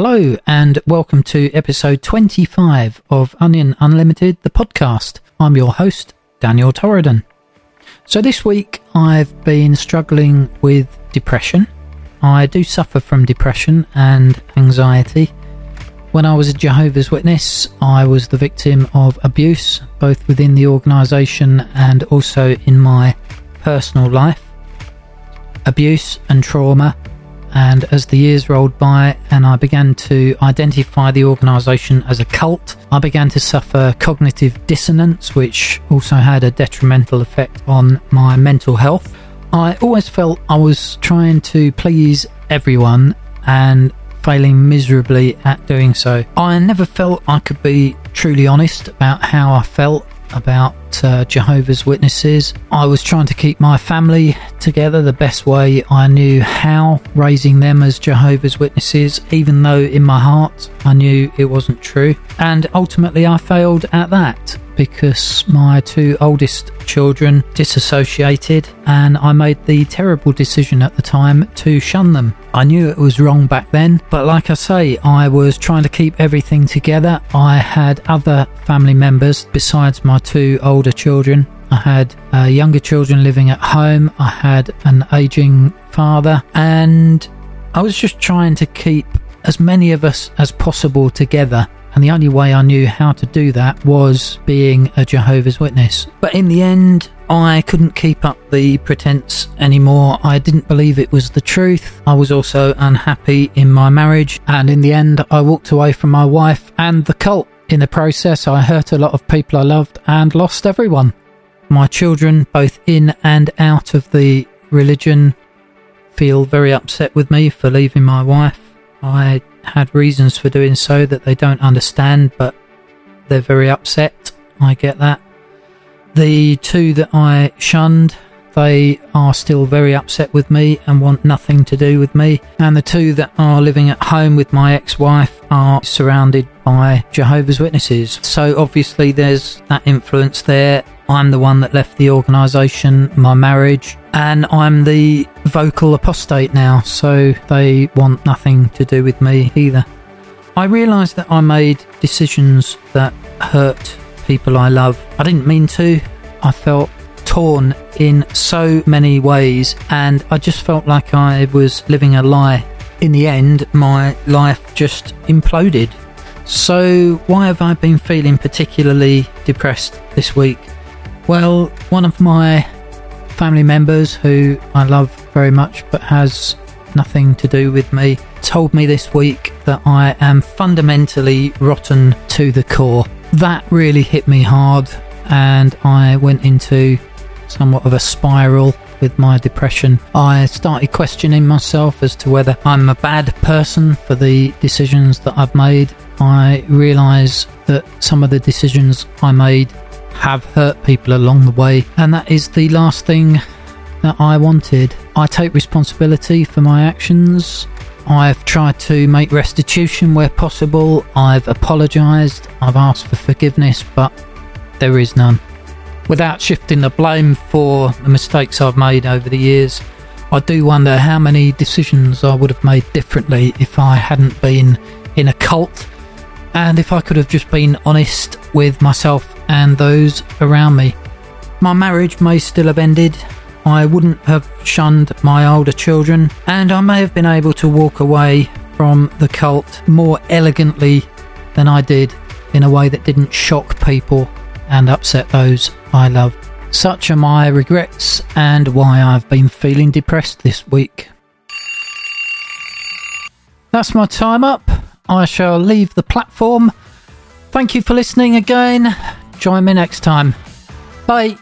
Hello, and welcome to episode 25 of Onion Unlimited, the podcast. I'm your host, Daniel Torridon. So, this week I've been struggling with depression. I do suffer from depression and anxiety. When I was a Jehovah's Witness, I was the victim of abuse, both within the organisation and also in my personal life. Abuse and trauma and as the years rolled by and I began to identify the organisation as a cult, I began to suffer cognitive dissonance, which also had a detrimental effect on my mental health. I always felt I was trying to please everyone and failing miserably at doing so. I never felt I could be truly honest about how I felt about uh, Jehovah's Witnesses. I was trying to keep my family together the best way I knew how, raising them as Jehovah's Witnesses, even though in my heart I knew it wasn't true. And ultimately, I failed at that because my two oldest children disassociated and I made the terrible decision at the time to shun them. I knew it was wrong back then, but like I say, I was trying to keep everything together. I had other family members besides my two older children. I had uh, younger children living at home. I had an aging father, and I was just trying to keep as many of us as possible together and the only way I knew how to do that was being a Jehovah's Witness. But in the end, I couldn't keep up the pretense anymore. I didn't believe it was the truth. I was also unhappy in my marriage, and in the end, I walked away from my wife and the cult. In the process, I hurt a lot of people I loved and lost everyone. My children, both in and out of the religion, feel very upset with me for leaving my wife. I had reasons for doing so that they don't understand, but they're very upset. I get that. The two that I shunned, they are still very upset with me and want nothing to do with me. And the two that are living at home with my ex wife are surrounded by Jehovah's Witnesses. So obviously there's that influence there. I'm the one that left the organisation, my marriage, and I'm the vocal apostate now, so they want nothing to do with me either. I realised that I made decisions that hurt people I love. I didn't mean to. I felt torn in so many ways, and I just felt like I was living a lie. In the end, my life just imploded. So, why have I been feeling particularly depressed this week? Well, one of my family members who I love very much but has nothing to do with me told me this week that I am fundamentally rotten to the core. That really hit me hard, and I went into somewhat of a spiral with my depression. I started questioning myself as to whether I'm a bad person for the decisions that I've made. I realise that some of the decisions I made have hurt people along the way, and that is the last thing that I wanted. I take responsibility for my actions. I've tried to make restitution where possible. I've apologised. I've asked for forgiveness, but there is none. Without shifting the blame for the mistakes I've made over the years, I do wonder how many decisions I would have made differently if I hadn't been in a cult and if I could have just been honest with myself and those around me. My marriage may still have ended. I wouldn't have shunned my older children, and I may have been able to walk away from the cult more elegantly than I did in a way that didn't shock people and upset those I love. Such are my regrets and why I've been feeling depressed this week. That's my time up. I shall leave the platform. Thank you for listening again. Join me next time. Bye.